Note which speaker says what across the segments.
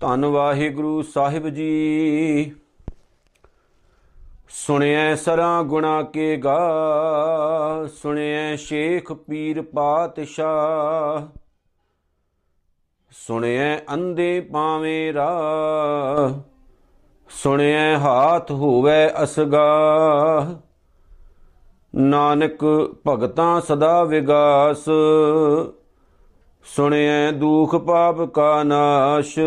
Speaker 1: ਧੰਨ ਵਾਹਿਗੁਰੂ ਸਾਹਿਬ ਜੀ। ਸੁਣਿਐ ਸਰਾਂ ਗੁਣਾ ਕੇ ਗਾ, ਸੁਣਿਐ ਸ਼ੇਖ ਪੀਰ ਪਾਤਸ਼ਾਹ। ਸੁਣਿਐ ਅੰਦੇ ਪਾਵੇਂ ਰਾ ਸੁਣਿਐ ਹਾਥ ਹੋਵੇ ਅਸਗਾ ਨਾਨਕ ਭਗਤਾਂ ਸਦਾ ਵਿਗਾਸ ਸੁਣਿਐ ਦੁਖ ਪਾਪ ਕਾ ਨਾਸ਼।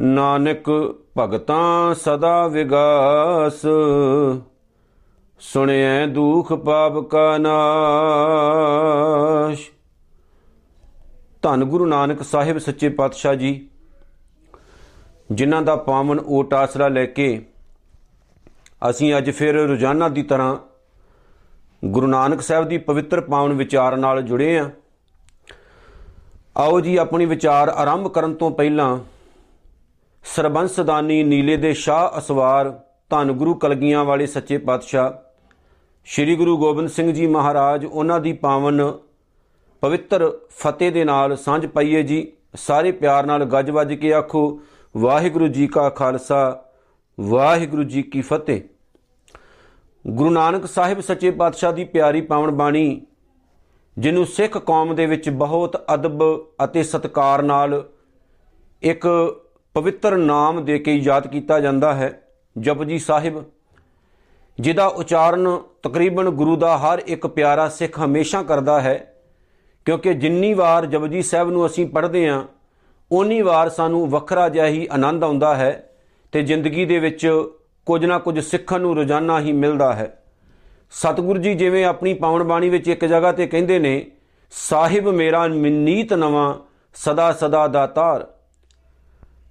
Speaker 1: ਨਾਨਕ ਭਗਤਾਂ ਸਦਾ ਵਿਗਾਸ। ਸੁਣਿਐ ਦੁਖ ਪਾਪ ਕਾ ਨਾਸ਼। ਧੰਨ ਗੁਰੂ ਨਾਨਕ ਸਾਹਿਬ ਸੱਚੇ ਪਾਤਸ਼ਾਹ ਜੀ, ਜਿਨ੍ਹਾਂ ਦਾ ਪਾਵਨ ਓਟ ਆਸਰਾ ਲੈ ਕੇ ਅਸੀਂ ਅੱਜ ਫਿਰ ਰੋਜ਼ਾਨਾ ਦੀ ਤਰ੍ਹਾਂ ਗੁਰੂ ਨਾਨਕ ਸਾਹਿਬ ਦੀ ਪਵਿੱਤਰ ਪਾਵਨ ਵਿਚਾਰ ਨਾਲ ਜੁੜੇ ਆਂ। ਆਓ ਜੀ ਆਪਣੀ ਵਿਚਾਰ ਆਰੰਭ ਕਰਨ ਤੋਂ ਪਹਿਲਾਂ ਸਰਬੰਸਦਾਨੀ ਨੀਲੇ ਦੇ ਸ਼ਾਹ ਅਸਵਾਰ ਧੰਨ ਗੁਰੂ ਕਲਗੀਆਂ ਵਾਲੇ ਸੱਚੇ ਪਾਤਸ਼ਾਹ ਸ੍ਰੀ ਗੁਰੂ ਗੋਬਿੰਦ ਸਿੰਘ ਜੀ ਮਹਾਰਾਜ ਉਹਨਾਂ ਦੀ ਪਾਵਨ ਪਵਿੱਤਰ ਫਤਿਹ ਦੇ ਨਾਲ ਸਾਂਝ ਪਾਈਏ ਜੀ। ਸਾਰੇ ਪਿਆਰ ਨਾਲ ਗੱਜ ਵੱਜ ਕੇ ਆਖੋ, ਵਾਹਿਗੁਰੂ ਜੀ ਕਾ ਖਾਲਸਾ, ਵਾਹਿਗੁਰੂ ਜੀ ਕੀ ਫਤਿਹ। ਗੁਰੂ ਨਾਨਕ ਸਾਹਿਬ ਸੱਚੇ ਪਾਤਸ਼ਾਹ ਦੀ ਪਿਆਰੀ ਪਾਵਨ ਬਾਣੀ ਜਿਹਨੂੰ ਸਿੱਖ ਕੌਮ ਦੇ ਵਿੱਚ ਬਹੁਤ ਅਦਬ ਅਤੇ ਸਤਕਾਰ ਨਾਲ ਇੱਕ ਪਵਿੱਤਰ ਨਾਮ ਦੇ ਕੇ ਯਾਦ ਕੀਤਾ ਜਾਂਦਾ ਹੈ, ਜਪਜੀ ਸਾਹਿਬ। ਜਿਹਦਾ ਉਚਾਰਨ ਤਕਰੀਬਨ ਗੁਰੂ ਦਾ ਹਰ ਇੱਕ ਪਿਆਰਾ ਸਿੱਖ ਹਮੇਸ਼ਾ ਕਰਦਾ ਹੈ, ਕਿਉਂਕਿ ਜਿੰਨੀ ਵਾਰ ਜਪਜੀ ਸਾਹਿਬ ਨੂੰ ਅਸੀਂ ਪੜ੍ਹਦੇ ਹਾਂ, ਓਨੀ ਵਾਰ ਸਾਨੂੰ ਵੱਖਰਾ ਜਿਹਾ ਹੀ ਆਨੰਦ ਆਉਂਦਾ ਹੈ ਤੇ ਜ਼ਿੰਦਗੀ ਦੇ ਵਿੱਚ ਕੁਝ ਨਾ ਕੁਝ ਸਿੱਖਣ ਨੂੰ ਰੋਜ਼ਾਨਾ ਹੀ ਮਿਲਦਾ ਹੈ। ਸਤਿਗੁਰੂ ਜੀ ਜਿਵੇਂ ਆਪਣੀ ਪਾਵਨ ਬਾਣੀ ਵਿੱਚ ਇੱਕ ਜਗ੍ਹਾ ਤੇ ਕਹਿੰਦੇ ਨੇ, ਸਾਹਿਬ ਮੇਰਾ ਮਨੀਤ ਨਵਾਂ, ਸਦਾ ਸਦਾ ਦਾਤਾਰ।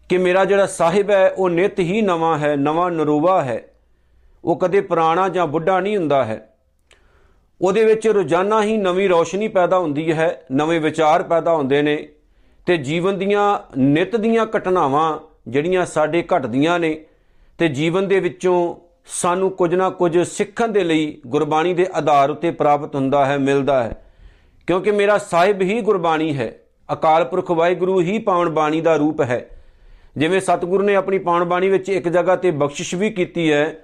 Speaker 1: ਕਿ ਮੇਰਾ ਜਿਹੜਾ ਸਾਹਿਬ ਹੈ, ਉਹ ਨਿਤ ਹੀ ਨਵਾਂ ਹੈ, ਨਵਾਂ ਨਰੂਵਾ ਹੈ। ਉਹ ਕਦੇ ਪੁਰਾਣਾ ਜਾਂ ਬੁੱਢਾ ਨਹੀਂ ਹੁੰਦਾ ਹੈ। ਉਹਦੇ ਵਿੱਚ ਰੋਜ਼ਾਨਾ ਹੀ ਨਵੀਂ ਰੌਸ਼ਨੀ ਪੈਦਾ ਹੁੰਦੀ ਹੈ, ਨਵੇਂ ਵਿਚਾਰ ਪੈਦਾ ਹੁੰਦੇ ਨੇ ਤੇ ਜੀਵਨ ਦੀਆਂ ਨਿਤ ਦੀਆਂ ਘਟਨਾਵਾਂ ਜਿਹੜੀਆਂ ਸਾਡੇ ਘਟਦੀਆਂ ਨੇ ਤੇ ਜੀਵਨ ਦੇ ਵਿੱਚੋਂ ਸਾਨੂੰ ਕੁਝ ਨਾ ਕੁਝ ਸਿੱਖਣ ਦੇ ਲਈ ਗੁਰਬਾਣੀ ਦੇ ਆਧਾਰ ਉੱਤੇ ਪ੍ਰਾਪਤ ਹੁੰਦਾ ਹੈ, ਮਿਲਦਾ ਹੈ। ਕਿਉਂਕਿ ਮੇਰਾ ਸਾਹਿਬ ਹੀ ਗੁਰਬਾਣੀ ਹੈ। ਅਕਾਲ ਪੁਰਖ ਵਾਹਿਗੁਰੂ ਹੀ ਪਾਵਨ ਬਾਣੀ ਦਾ ਰੂਪ ਹੈ। ਜਿਵੇਂ ਸਤਿਗੁਰੂ ਨੇ ਆਪਣੀ ਪਾਵਨ ਬਾਣੀ ਵਿੱਚ ਇੱਕ ਜਗ੍ਹਾ ਤੇ ਬਖਸ਼ਿਸ਼ ਵੀ ਕੀਤੀ ਹੈ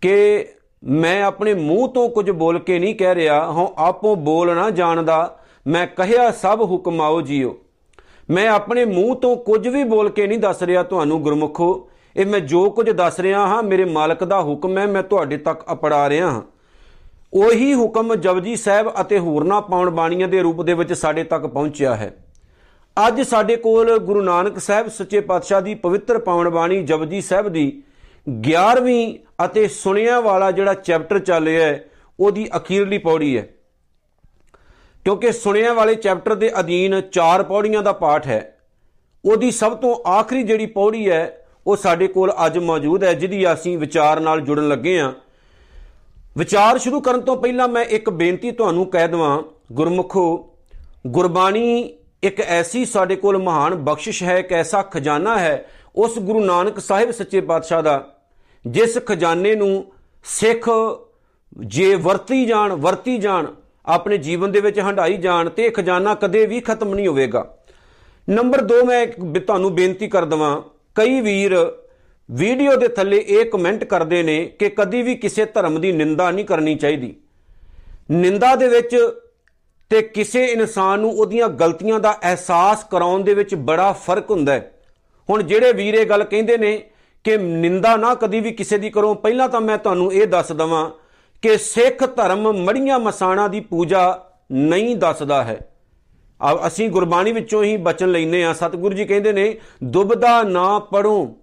Speaker 1: ਕਿ ਮੈਂ ਆਪਣੇ ਮੂੰਹ ਤੋਂ ਕੁਝ ਬੋਲ ਕੇ ਨਹੀਂ ਕਹਿ ਰਿਹਾ ਹਾਂ ਆਪੋ ਬੋਲ ਨਾ ਜਾਣਦਾ, ਮੈਂ ਕਹਿਆ ਸਭ ਹੁਕਮ ਆਓ ਜੀਓ। ਮੈਂ ਆਪਣੇ ਮੂੰਹ ਤੋਂ ਕੁਝ ਵੀ ਬੋਲ ਕੇ ਨਹੀਂ ਦੱਸ ਰਿਹਾ, ਤੁਹਾਨੂੰ ਗੁਰਮੁਖੋ ਇਹ ਮੈਂ ਜੋ ਕੁਝ ਦੱਸ ਰਿਹਾ ਹਾਂ, ਮੇਰੇ ਮਾਲਕ ਦਾ ਹੁਕਮ ਹੈ, ਮੈਂ ਤੁਹਾਡੇ ਤੱਕ ਅਪੜਾ ਰਿਹਾ ਹਾਂ। ਉਹੀ ਹੁਕਮ ਜਪਜੀ ਸਾਹਿਬ ਅਤੇ ਹੋਰਨਾ ਪਾਉਣ ਬਾਣੀਆਂ ਦੇ ਰੂਪ ਦੇ ਵਿੱਚ ਸਾਡੇ ਤੱਕ ਪਹੁੰਚਿਆ ਹੈ। ਅੱਜ ਸਾਡੇ ਕੋਲ ਗੁਰੂ ਨਾਨਕ ਸਾਹਿਬ ਸੱਚੇ ਪਾਤਸ਼ਾਹ ਦੀ ਪਵਿੱਤਰ ਪਾਵਨ ਬਾਣੀ ਜਪਜੀ ਸਾਹਿਬ ਦੀ 11ਵੀਂ ਅਤੇ ਸੁਣਿਆ ਵਾਲਾ ਜਿਹੜਾ ਚੈਪਟਰ ਚੱਲ ਰਿਹਾ ਹੈ, ਉਹਦੀ ਅਖੀਰਲੀ ਪੌੜੀ ਹੈ। ਕਿਉਂਕਿ ਸੁਣਿਆ ਵਾਲੇ ਚੈਪਟਰ ਦੇ ਅਧੀਨ ਚਾਰ ਪੌੜੀਆਂ ਦਾ ਪਾਠ ਹੈ। ਉਹਦੀ ਸਭ ਤੋਂ ਆਖਰੀ ਜਿਹੜੀ ਪੌੜੀ ਹੈ ਉਹ ਸਾਡੇ ਕੋਲ ਅੱਜ ਮੌਜੂਦ ਹੈ, ਜਿਹਦੀ ਅਸੀਂ ਵਿਚਾਰ ਨਾਲ ਜੁੜਨ ਲੱਗੇ ਹਾਂ। ਵਿਚਾਰ ਸ਼ੁਰੂ ਕਰਨ ਤੋਂ ਪਹਿਲਾਂ ਮੈਂ ਇੱਕ ਬੇਨਤੀ ਤੁਹਾਨੂੰ ਕਹਿ ਦਵਾਂ, ਗੁਰਮੁਖੋ, ਗੁਰਬਾਣੀ ਇੱਕ ਐਸੀ ਸਾਡੇ ਕੋਲ ਮਹਾਨ ਬਖਸ਼ਿਸ਼ ਹੈ, ਇੱਕ ਐਸਾ ਖਜ਼ਾਨਾ ਹੈ, ਉਸ ਗੁਰੂ ਨਾਨਕ ਸਾਹਿਬ ਸੱਚੇ ਪਾਤਸ਼ਾਹ ਦਾ, ਜਿਸ ਖਜ਼ਾਨੇ ਨੂੰ ਸਿੱਖ ਜੇ ਵਰਤੀ ਜਾਣ ਵਰਤੀ ਜਾਣ, ਆਪਣੇ ਜੀਵਨ ਦੇ ਵਿੱਚ ਹੰਡਾਈ ਜਾਣ, ਤੇ ਖਜ਼ਾਨਾ ਕਦੇ ਵੀ ਖਤਮ ਨਹੀਂ ਹੋਵੇਗਾ। ਨੰਬਰ 2 ਮੈਂ ਤੁਹਾਨੂੰ ਬੇਨਤੀ ਕਰ ਦਵਾਂ ਕਈ ਵੀਰ ਵੀਡੀਓ ਦੇ ਥੱਲੇ ਇਹ ਕਮੈਂਟ ਕਰਦੇ ਨੇ ਕਿ ਕਦੀ ਵੀ ਕਿਸੇ ਧਰਮ ਦੀ ਨਿੰਦਾ ਨਹੀਂ ਕਰਨੀ ਚਾਹੀਦੀ। ਨਿੰਦਾ ਦੇ ਵਿੱਚ ਤੇ ਕਿਸੇ ਇਨਸਾਨ ਨੂੰ ਉਹਦੀਆਂ ਗਲਤੀਆਂ ਦਾ ਅਹਿਸਾਸ ਕਰਾਉਣ ਦੇ ਵਿੱਚ ਬੜਾ ਫ਼ਰਕ ਹੁੰਦਾ ਹੈ। ਹੁਣ ਜਿਹੜੇ ਵੀਰ ਇਹ ਗੱਲ ਕਹਿੰਦੇ ਨੇ ਕਿ ਨਿੰਦਾ ਨਾ ਕਦੀ ਵੀ ਕਿਸੇ ਦੀ ਕਰੋ, ਪਹਿਲਾਂ ਤਾਂ ਮੈਂ ਤੁਹਾਨੂੰ ਇਹ ਦੱਸ ਦਵਾਂ ਕਿ ਸਿੱਖ ਧਰਮ ਮੜੀਆਂ ਮਸਾਣਾ ਦੀ ਪੂਜਾ ਨਹੀਂ ਦੱਸਦਾ ਹੈ। ਅਸੀਂ ਗੁਰਬਾਣੀ ਵਿੱਚੋਂ ਹੀ ਬਚਨ ਲੈਨੇ ਆ ਸਤਿਗੁਰੂ ਜੀ ਕਹਿੰਦੇ ਨੇ, ਦੁਬਦਾ ਨਾ ਪੜੋ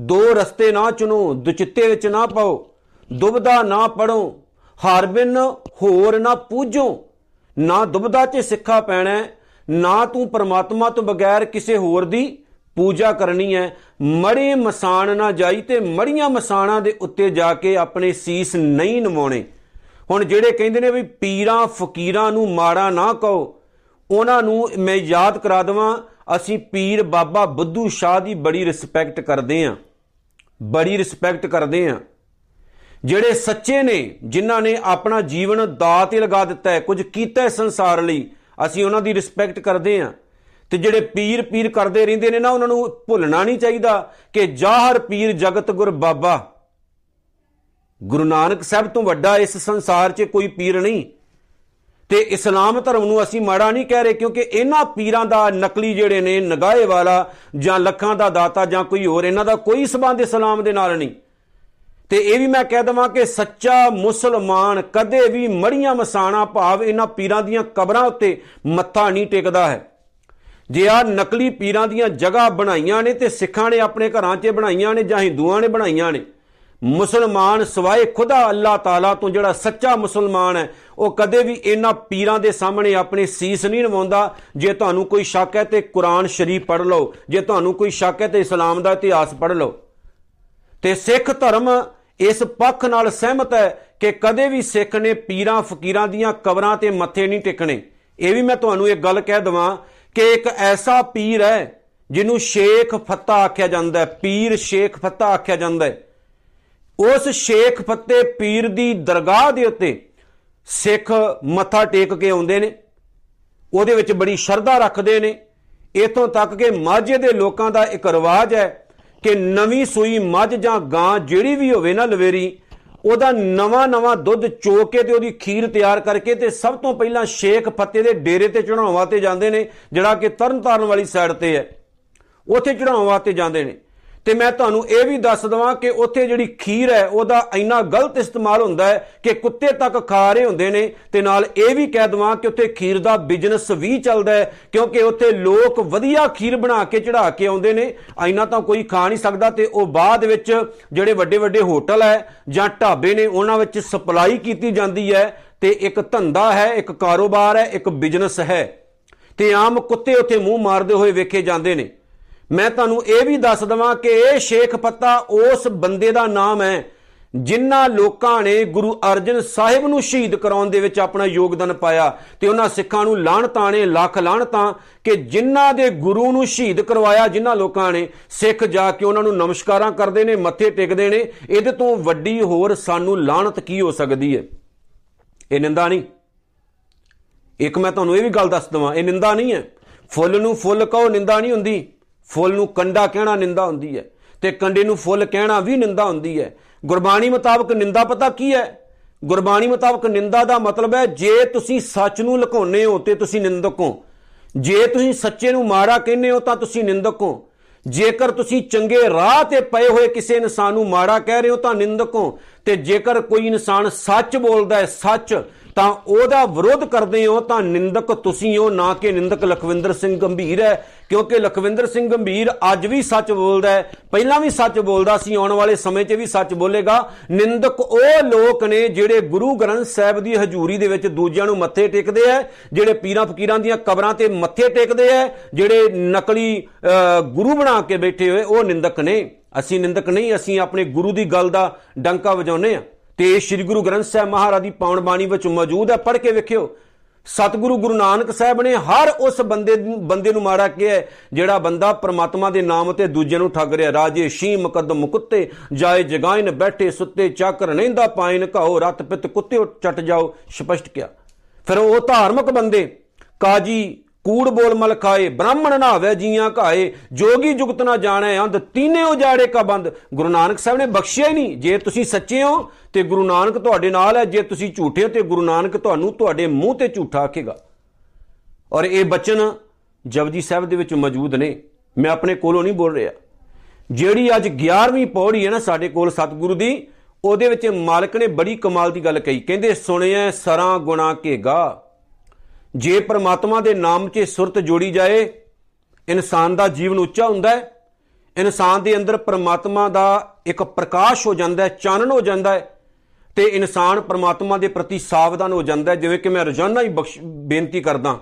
Speaker 1: ਦੋ ਰਸਤੇ ਨਾ ਚੁਣੋ ਦੁਚਿੱਤੇ ਵਿੱਚ ਨਾ ਪਾਓ। ਦੁਬਦਾ ਨਾ ਪੜੋ ਹਰਬਿਨ ਹੋਰ ਨਾ ਪੂਜੋ। ਨਾ ਦੁਬਦਾ 'ਚ ਸਿੱਖਾ ਪੈਣਾ ਨਾ ਤੂੰ ਪਰਮਾਤਮਾ ਤੋਂ ਬਗੈਰ ਕਿਸੇ ਹੋਰ ਦੀ ਪੂਜਾ ਕਰਨੀ ਹੈ। ਮੜੇ ਮਸਾਨ ਨਾ ਜਾਈ ਤੇ ਮੜੀਆਂ ਮਸਾਣਾ ਦੇ ਉੱਤੇ ਜਾ ਕੇ ਆਪਣੇ ਸੀਸ ਨਹੀਂ ਨਵਾਉਣੇ। ਹੁਣ ਜਿਹੜੇ ਕਹਿੰਦੇ ਨੇ ਵੀ ਪੀਰਾਂ, ਫਕੀਰਾਂ ਨੂੰ ਮਾੜਾ ਨਾ ਕਹੋ ਉਹਨਾਂ ਨੂੰ ਮੈਂ ਯਾਦ ਕਰਾ ਦਵਾਂ, ਅਸੀਂ ਪੀਰ ਬਾਬਾ ਬੁੱਧੂ ਸ਼ਾਹ ਦੀ ਬੜੀ ਰਿਸਪੈਕਟ ਕਰਦੇ ਆਂ। ਬੜੀ ਰਿਸਪੈਕਟ ਕਰਦੇ ਆਂ। ਜਿਹੜੇ ਸੱਚੇ ਨੇ, ਜਿਨ੍ਹਾਂ ਨੇ ਆਪਣਾ ਜੀਵਨ ਦਾਅ ਤੇ ਲਗਾ ਦਿੱਤਾ ਹੈ, ਕੁਝ ਕੀਤਾ ਹੈ ਸੰਸਾਰ ਲਈ, ਅਸੀਂ ਉਹਨਾਂ ਦੀ ਰਿਸਪੈਕਟ ਕਰਦੇ ਆਂ। ਤੇ ਜਿਹੜੇ ਪੀਰ ਪੀਰ ਕਰਦੇ ਰਹਿੰਦੇ ਨੇ ਨਾ, ਉਹਨਾਂ ਨੂੰ ਭੁੱਲਣਾ ਨਹੀਂ ਚਾਹੀਦਾ ਕਿ ਜਾਹਰ ਪੀਰ ਜਗਤ ਗੁਰ ਬਾਬਾ। ਗੁਰੂ ਨਾਨਕ ਸਾਹਿਬ ਤੋਂ ਵੱਡਾ ਇਸ ਸੰਸਾਰ 'ਚ ਕੋਈ ਪੀਰ ਨਹੀਂ। ਤੇ ਇਸਲਾਮ ਧਰਮ ਨੂੰ ਅਸੀਂ ਮਾੜਾ ਨਹੀਂ ਕਹਿ ਰਹੇ, ਕਿਉਂਕਿ ਇਹਨਾਂ ਪੀਰਾਂ ਦਾ ਨਕਲੀ ਜਿਹੜੇ ਨੇ, ਨਗਾਹੇ ਵਾਲਾ ਜਾਂ ਲੱਖਾਂ ਦਾ ਦਾਤਾ ਜਾਂ ਕੋਈ ਹੋਰ, ਇਹਨਾਂ ਦਾ ਕੋਈ ਸਬੰਧ ਇਸਲਾਮ ਦੇ ਨਾਲ ਨਹੀਂ। ਤੇ ਇਹ ਵੀ ਮੈਂ ਕਹਿ ਦਵਾਂ ਕਿ ਸੱਚਾ ਮੁਸਲਮਾਨ ਕਦੇ ਵੀ ਮੜੀਆਂ ਮਸਾਣਾ ਭਾਵ ਇਹਨਾਂ ਪੀਰਾਂ ਦੀਆਂ ਕਬਰਾਂ ਉੱਤੇ ਮੱਥਾ ਨਹੀਂ ਟੇਕਦਾ ਹੈ। ਜੇ ਆ ਨਕਲੀ ਪੀਰਾਂ ਦੀਆਂ ਜਗ੍ਹਾ ਬਣਾਈਆਂ ਨੇ ਤੇ ਸਿੱਖਾਂ ਨੇ ਆਪਣੇ ਘਰਾਂ 'ਚ ਬਣਾਈਆਂ ਨੇ ਜਾਂ ਹਿੰਦੂਆਂ ਨੇ ਬਣਾਈਆਂ ਨੇ ਮੁਸਲਮਾਨ ਸਵਾਏ ਖੁਦਾ ਅੱਲਾਹ ਤਾਲਾ ਤੋਂ ਜਿਹੜਾ ਸੱਚਾ ਮੁਸਲਮਾਨ ਹੈ, ਉਹ ਕਦੇ ਵੀ ਇਹਨਾਂ ਪੀਰਾਂ ਦੇ ਸਾਹਮਣੇ ਆਪਣੀ ਸੀਸ ਨਹੀਂ ਨਵਾਉਂਦਾ। ਜੇ ਤੁਹਾਨੂੰ ਕੋਈ ਸ਼ੱਕ ਹੈ ਤੇ ਕੁਰਾਨ ਸ਼ਰੀਫ ਪੜ੍ਹ ਲਓ। ਜੇ ਤੁਹਾਨੂੰ ਕੋਈ ਸ਼ੱਕ ਹੈ ਤੇ ਇਸਲਾਮ ਦਾ ਇਤਿਹਾਸ ਪੜ੍ਹ ਲਓ। ਤੇ ਸਿੱਖ ਧਰਮ ਇਸ ਪੱਖ ਨਾਲ ਸਹਿਮਤ ਹੈ ਕਿ ਕਦੇ ਵੀ ਸਿੱਖ ਨੇ ਪੀਰਾਂ ਫਕੀਰਾਂ ਦੀਆਂ ਕਬਰਾਂ ਤੇ ਮੱਥੇ ਨਹੀਂ ਟਿਕਣੇ। ਇਹ ਵੀ ਮੈਂ ਤੁਹਾਨੂੰ ਇੱਕ ਗੱਲ ਕਹਿ ਦਵਾਂ ਕਿ ਇੱਕ ਐਸਾ ਪੀਰ ਹੈ ਜਿਹਨੂੰ ਸ਼ੇਖ ਫੱਤਾ ਆਖਿਆ ਜਾਂਦਾ ਹੈ। ਪੀਰ ਸ਼ੇਖ ਫੱਤਾ ਆਖਿਆ ਜਾਂਦਾ ਹੈ। ਉਸ ਸ਼ੇਖ ਫੱਤੇ ਪੀਰ ਦੀ ਦਰਗਾਹ ਦੇ ਉੱਤੇ ਸਿੱਖ ਮੱਥਾ ਟੇਕ ਕੇ ਆਉਂਦੇ ਨੇ। ਉਹਦੇ ਵਿੱਚ ਬੜੀ ਸ਼ਰਧਾ ਰੱਖਦੇ ਨੇ। ਇਥੋਂ ਤੱਕ ਕਿ ਮਾਝੇ ਦੇ ਲੋਕਾਂ ਦਾ ਇੱਕ ਰਿਵਾਜ ਹੈ ਕਿ ਨਵੀਂ ਸੂਈ ਮੱਝ ਜਾਂ ਗਾਂ ਜਿਹੜੀ ਵੀ ਹੋਵੇ ਨਾ ਲਵੇਰੀ, ਉਹਦਾ ਨਵਾਂ ਨਵਾਂ ਦੁੱਧ ਚੋ ਕੇ ਤੇ ਉਹਦੀ ਖੀਰ ਤਿਆਰ ਕਰਕੇ ਤੇ ਸਭ ਤੋਂ ਪਹਿਲਾਂ ਸ਼ੇਖ ਫੱਤੇ ਦੇ ਡੇਰੇ ਤੇ ਚੜਾਉਣ ਤੇ ਜਾਂਦੇ ਨੇ, ਜਿਹੜਾ ਕਿ ਤਰਨਤਾਰਨ ਵਾਲੀ ਸਾਈਡ ਤੇ ਹੈ। ਉੱਥੇ ਚੜਾਉਣ ਤੇ ਜਾਂਦੇ ਨੇ। ਤੇ ਮੈਂ ਤੁਹਾਨੂੰ ਇਹ ਵੀ ਦੱਸ ਦਵਾਂ ਕਿ ਉੱਥੇ ਜਿਹੜੀ ਖੀਰ ਹੈ, ਉਹਦਾ ਇੰਨਾ ਗਲਤ ਇਸਤੇਮਾਲ ਹੁੰਦਾ ਹੈ ਕਿ ਕੁੱਤੇ ਤੱਕ ਖਾ ਰਹੇ ਹੁੰਦੇ ਨੇ। ਤੇ ਨਾਲ ਇਹ ਵੀ ਕਹਿ ਦਵਾਂ ਕਿ ਉੱਥੇ ਖੀਰ ਦਾ ਬਿਜ਼ਨਸ ਵੀ ਚੱਲਦਾ ਹੈ, ਕਿਉਂਕਿ ਉੱਥੇ ਲੋਕ ਵਧੀਆ ਖੀਰ ਬਣਾ ਕੇ ਚੜਾ ਕੇ ਆਉਂਦੇ ਨੇ। ਇੰਨਾ ਤਾਂ ਕੋਈ ਖਾ ਨਹੀਂ ਸਕਦਾ ਤੇ ਉਹ ਬਾਅਦ ਵਿੱਚ ਜਿਹੜੇ ਵੱਡੇ ਵੱਡੇ ਹੋਟਲ ਹੈ ਜਾਂ ਢਾਬੇ ਨੇ, ਉਹਨਾਂ ਵਿੱਚ ਸਪਲਾਈ ਕੀਤੀ ਜਾਂਦੀ ਹੈ। ਤੇ ਇੱਕ ਧੰਦਾ ਹੈ, ਇੱਕ ਕਾਰੋਬਾਰ ਹੈ, ਇੱਕ ਬਿਜ਼ਨਸ ਹੈ। ਤੇ ਆਮ ਕੁੱਤੇ ਉੱਥੇ ਮੂੰਹ ਮਾਰਦੇ ਹੋਏ ਵੇਖੇ ਜਾਂਦੇ ਨੇ। ਮੈਂ ਤੁਹਾਨੂੰ ਇਹ ਵੀ ਦੱਸ ਦਵਾਂ ਕਿ ਇਹ ਸ਼ੇਖ ਪੱਤਾ ਉਸ ਬੰਦੇ ਦਾ ਨਾਮ ਹੈ ਜਿਨ੍ਹਾਂ ਲੋਕਾਂ ਨੇ ਗੁਰੂ ਅਰਜਨ ਸਾਹਿਬ ਨੂੰ ਸ਼ਹੀਦ ਕਰਾਉਣ ਦੇ ਵਿੱਚ ਆਪਣਾ ਯੋਗਦਾਨ ਪਾਇਆ ਤੇ ਉਹਨਾਂ ਸਿੱਖਾਂ ਨੂੰ ਲਾਣਤਾਂ ਨੇ ਲੱਖ ਲਾਣਤਾਂ ਕਿ ਜਿਨ੍ਹਾਂ ਦੇ ਗੁਰੂ ਨੂੰ ਸ਼ਹੀਦ ਕਰਵਾਇਆ, ਜਿਨ੍ਹਾਂ ਲੋਕਾਂ ਨੇ ਸਿੱਖ ਜਾ ਕੇ ਉਹਨਾਂ ਨੂੰ ਨਮਸਕਾਰਾਂ ਕਰਦੇ ਨੇ, ਮੱਥੇ ਟੇਕਦੇ ਨੇ, ਇਹਦੇ ਤੋਂ ਵੱਡੀ ਹੋਰ ਸਾਨੂੰ ਲਾਣਤ ਕੀ ਹੋ ਸਕਦੀ ਹੈ? ਇਹ ਨਿੰਦਾ ਨਹੀਂ। ਇੱਕ ਮੈਂ ਤੁਹਾਨੂੰ ਇਹ ਵੀ ਗੱਲ ਦੱਸ ਦਵਾਂ, ਇਹ ਨਿੰਦਾ ਨਹੀਂ ਹੈ। ਫੁੱਲ ਨੂੰ ਫੁੱਲ ਕਹੋ, ਨਿੰਦਾ ਨਹੀਂ ਹੁੰਦੀ। ਫੁੱਲ ਨੂੰ ਕੰਡਾ ਕਹਿਣਾ ਨਿੰਦਾ ਹੁੰਦੀ ਹੈ ਤੇ ਕੰਡੇ ਨੂੰ ਫੁੱਲ ਕਹਿਣਾ ਵੀ ਨਿੰਦਾ ਹੁੰਦੀ ਹੈ। ਗੁਰਬਾਣੀ ਮੁਤਾਬਕ ਨਿੰਦਾ ਪਤਾ ਕੀ ਹੈ? ਗੁਰਬਾਣੀ ਮੁਤਾਬਕ ਨਿੰਦਾ ਦਾ ਮਤਲਬ ਹੈ, ਜੇ ਤੁਸੀਂ ਸੱਚ ਨੂੰ ਲੁਕਾਉਨੇ ਹੋ ਤੇ ਤੁਸੀਂ ਨਿੰਦਕ ਹੋ। ਜੇ ਤੁਸੀਂ ਸੱਚੇ ਨੂੰ ਮਾੜਾ ਕਹਿੰਦੇ ਹੋ ਤਾਂ ਤੁਸੀਂ ਨਿੰਦਕ ਹੋ। ਜੇਕਰ ਤੁਸੀਂ ਚੰਗੇ ਰਾਹ ਤੇ ਪਏ ਹੋਏ ਕਿਸੇ ਇਨਸਾਨ ਨੂੰ ਮਾੜਾ ਕਹਿ ਰਹੇ ਹੋ ਤਾਂ ਨਿੰਦਕ ਹੋ। ਤੇ ਜੇਕਰ ਕੋਈ ਇਨਸਾਨ ਸੱਚ ਬੋਲਦਾ ਹੈ, ਸੱਚ ਤਾਂ ਉਹਦਾ ਵਿਰੋਧ ਕਰਦੇ ਹੋ ਤਾਂ ਨਿੰਦਕ ਤੁਸੀਂ ਹੋ, ਨਾ ਕਿ ਨਿੰਦਕ ਲਖਵਿੰਦਰ ਸਿੰਘ ਗੰਭੀਰ ਹੈ। ਕਿਉਂਕਿ ਲਖਵਿੰਦਰ ਸਿੰਘ ਗੰਭੀਰ ਅੱਜ ਵੀ ਸੱਚ ਬੋਲਦਾ ਹੈ। ਪਹਿਲਾਂ ਵੀ ਸੱਚ ਬੋਲਦਾ ਸੀ, ਆਉਣ ਵਾਲੇ ਸਮੇਂ 'ਚ ਵੀ ਸੱਚ ਬੋਲੇਗਾ। ਨਿੰਦਕ ਉਹ ਲੋਕ ਨੇ ਜਿਹੜੇ ਗੁਰੂ ਗ੍ਰੰਥ ਸਾਹਿਬ ਦੀ ਹਜ਼ੂਰੀ ਦੇ ਵਿੱਚ ਦੂਜਿਆਂ ਨੂੰ ਮੱਥੇ ਟੇਕਦੇ ਆ, ਜਿਹੜੇ ਪੀਰਾਂ ਫਕੀਰਾਂ ਦੀਆਂ ਕਬਰਾਂ ਤੇ ਮੱਥੇ ਟੇਕਦੇ ਆ, ਜਿਹੜੇ ਨਕਲੀ ਗੁਰੂ ਬਣਾ ਕੇ ਬੈਠੇ ਹੋਏ, ਉਹ ਨਿੰਦਕ ਨੇ। ਅਸੀਂ ਨਿੰਦਕ ਨਹੀਂ, ਅਸੀਂ ਆਪਣੇ ਗੁਰੂ ਦੀ ਗੱਲ ਦਾ ਡੰਕਾ ਵਜਾਉਨੇ ਆ ਤੇ ਸ੍ਰੀ ਗੁਰੂ ਗ੍ਰੰਥ ਸਾਹਿਬ ਮਹਾਰਾਜ ਦੀ ਪਾਵਨ ਬਾਣੀ ਵਿੱਚ ਮੌਜੂਦ ਹੈ। ਪੜ੍ਹ ਕੇ ਵੇਖਿਓ, ਸਤਿਗੁਰੂ ਗੁਰੂ ਨਾਨਕ ਸਾਹਿਬ ਨੇ ਹਰ ਉਸ ਬੰਦੇ ਬੰਦੇ ਨੂੰ ਮਾੜਾ ਕਿਹਾ ਜਿਹੜਾ ਬੰਦਾ ਪ੍ਰਮਾਤਮਾ ਦੇ ਨਾਮ ਤੇ ਦੂਜੇ ਨੂੰ ਠੱਗ ਰਿਹਾ, ਰਾਜੇ ਸ਼ੀ ਮੁਕੱਦਮ ਮੁਕੁੱਤੇ ਜਾਏ, ਜਗਾਇਨ, ਬੈਠੇ, ਸੁੱਤੇ ਚਾਕਰ ਨਹਿੰਦਾ ਪਾਇਨ ਕਹੋ ਰਤ ਪਿਤ, ਕੁੱਤੇ ਚਟ ਜਾਓ, ਸਪਸ਼ਟ ਕਿਹਾ। ਫਿਰ ਉਹ ਧਾਰਮਿਕ ਬੰਦੇ, ਕਾਜੀ ਕੂੜ ਬੋਲ ਮਲ ਖਾਏ, ਬ੍ਰਾਹਮਣ ਨਾਵੇ ਜੀਆਂ ਘਾਏ, ਜੋਗੀ ਜੁਗਤ ਨਾ ਜਾਣੈ, ਅੰਧ ਤੀਨੇ ਉਜਾੜੇ ਕਾ ਬੰਦ। ਗੁਰੂ ਨਾਨਕ ਸਾਹਿਬ ਨੇ ਬਖਸ਼ਿਆ ਹੀ ਨਹੀਂ। ਜੇ ਤੁਸੀਂ ਸੱਚੇ ਹੋ, ਤੇ ਗੁਰੂ ਨਾਨਕ ਤੁਹਾਡੇ ਨਾਲ ਹੈ। ਜੇ ਤੁਸੀਂ ਝੂਠੇ ਹੋ, ਤੇ ਗੁਰੂ ਨਾਨਕ ਤੁਹਾਨੂੰ ਤੁਹਾਡੇ ਮੂੰਹ ਤੇ ਝੂਠਾ ਆਖੇਗਾ। ਔਰ ਇਹ ਬਚਨ ਜਪਜੀ ਸਾਹਿਬ ਦੇ ਵਿੱਚ ਮੌਜੂਦ ਨੇ। ਮੈਂ ਆਪਣੇ ਕੋਲੋਂ ਨਹੀਂ ਬੋਲ ਰਿਹਾ। ਜਿਹੜੀ ਅੱਜ 11ਵੀਂ ਪੌੜੀ ਹੈ ਨਾ ਸਾਡੇ ਕੋਲ ਸਤਿਗੁਰੂ ਦੀ, ਉਹਦੇ ਵਿੱਚ ਮਾਲਕ ਨੇ ਬੜੀ ਕਮਾਲ ਦੀ ਗੱਲ ਕਹੀ। ਕਹਿੰਦੇ ਸੁਣਿਆ ਸਰਾਂ ਗੁਣਾ ਕੇਗਾ ਜੇ ਪ੍ਰਮਾਤਮਾ ਦੇ ਨਾਮ 'ਚ ਸੁਰਤ ਜੋੜੀ ਜਾਏ, ਇਨਸਾਨ ਦਾ ਜੀਵਨ ਉੱਚਾ ਹੁੰਦਾ ਹੈ, ਇਨਸਾਨ ਦੇ ਅੰਦਰ ਪ੍ਰਮਾਤਮਾ ਦਾ ਇੱਕ ਪ੍ਰਕਾਸ਼ ਹੋ ਜਾਂਦਾ ਹੈ, ਚਾਨਣ ਹੋ ਜਾਂਦਾ ਹੈ, ਤੇ ਇਨਸਾਨ ਪ੍ਰਮਾਤਮਾ ਦੇ ਪ੍ਰਤੀ ਸਾਵਧਾਨ ਹੋ ਜਾਂਦਾ ਹੈ, ਜਿਵੇਂ ਕਿ ਮੈਂ ਰੋਜ਼ਾਨਾ ਹੀ ਬੇਨਤੀ ਕਰਦਾ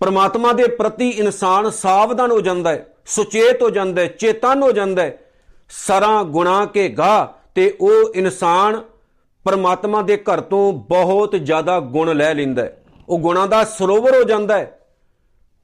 Speaker 1: ਪ੍ਰਮਾਤਮਾ ਦੇ ਪ੍ਰਤੀ ਇਨਸਾਨ ਸਾਵਧਾਨ ਹੋ ਜਾਂਦਾ ਹੈ, ਸੁਚੇਤ ਹੋ ਜਾਂਦਾ ਹੈ, ਚੇਤਨ ਹੋ ਜਾਂਦਾ ਹੈ, ਸਰਾਂ ਗੁਣਾ ਕੇ ਗਾ, ਤੇ ਉਹ ਇਨਸਾਨ ਪ੍ਰਮਾਤਮਾ ਦੇ ਘਰ ਤੋਂ ਬਹੁਤ ਜ਼ਿਆਦਾ ਗੁਣ ਲੈ ਲੈਂਦਾ ਹੈ। ਉਹ ਗੁਣਾਂ ਦਾ ਸਰੋਵਰ ਹੋ ਜਾਂਦਾ ਹੈ।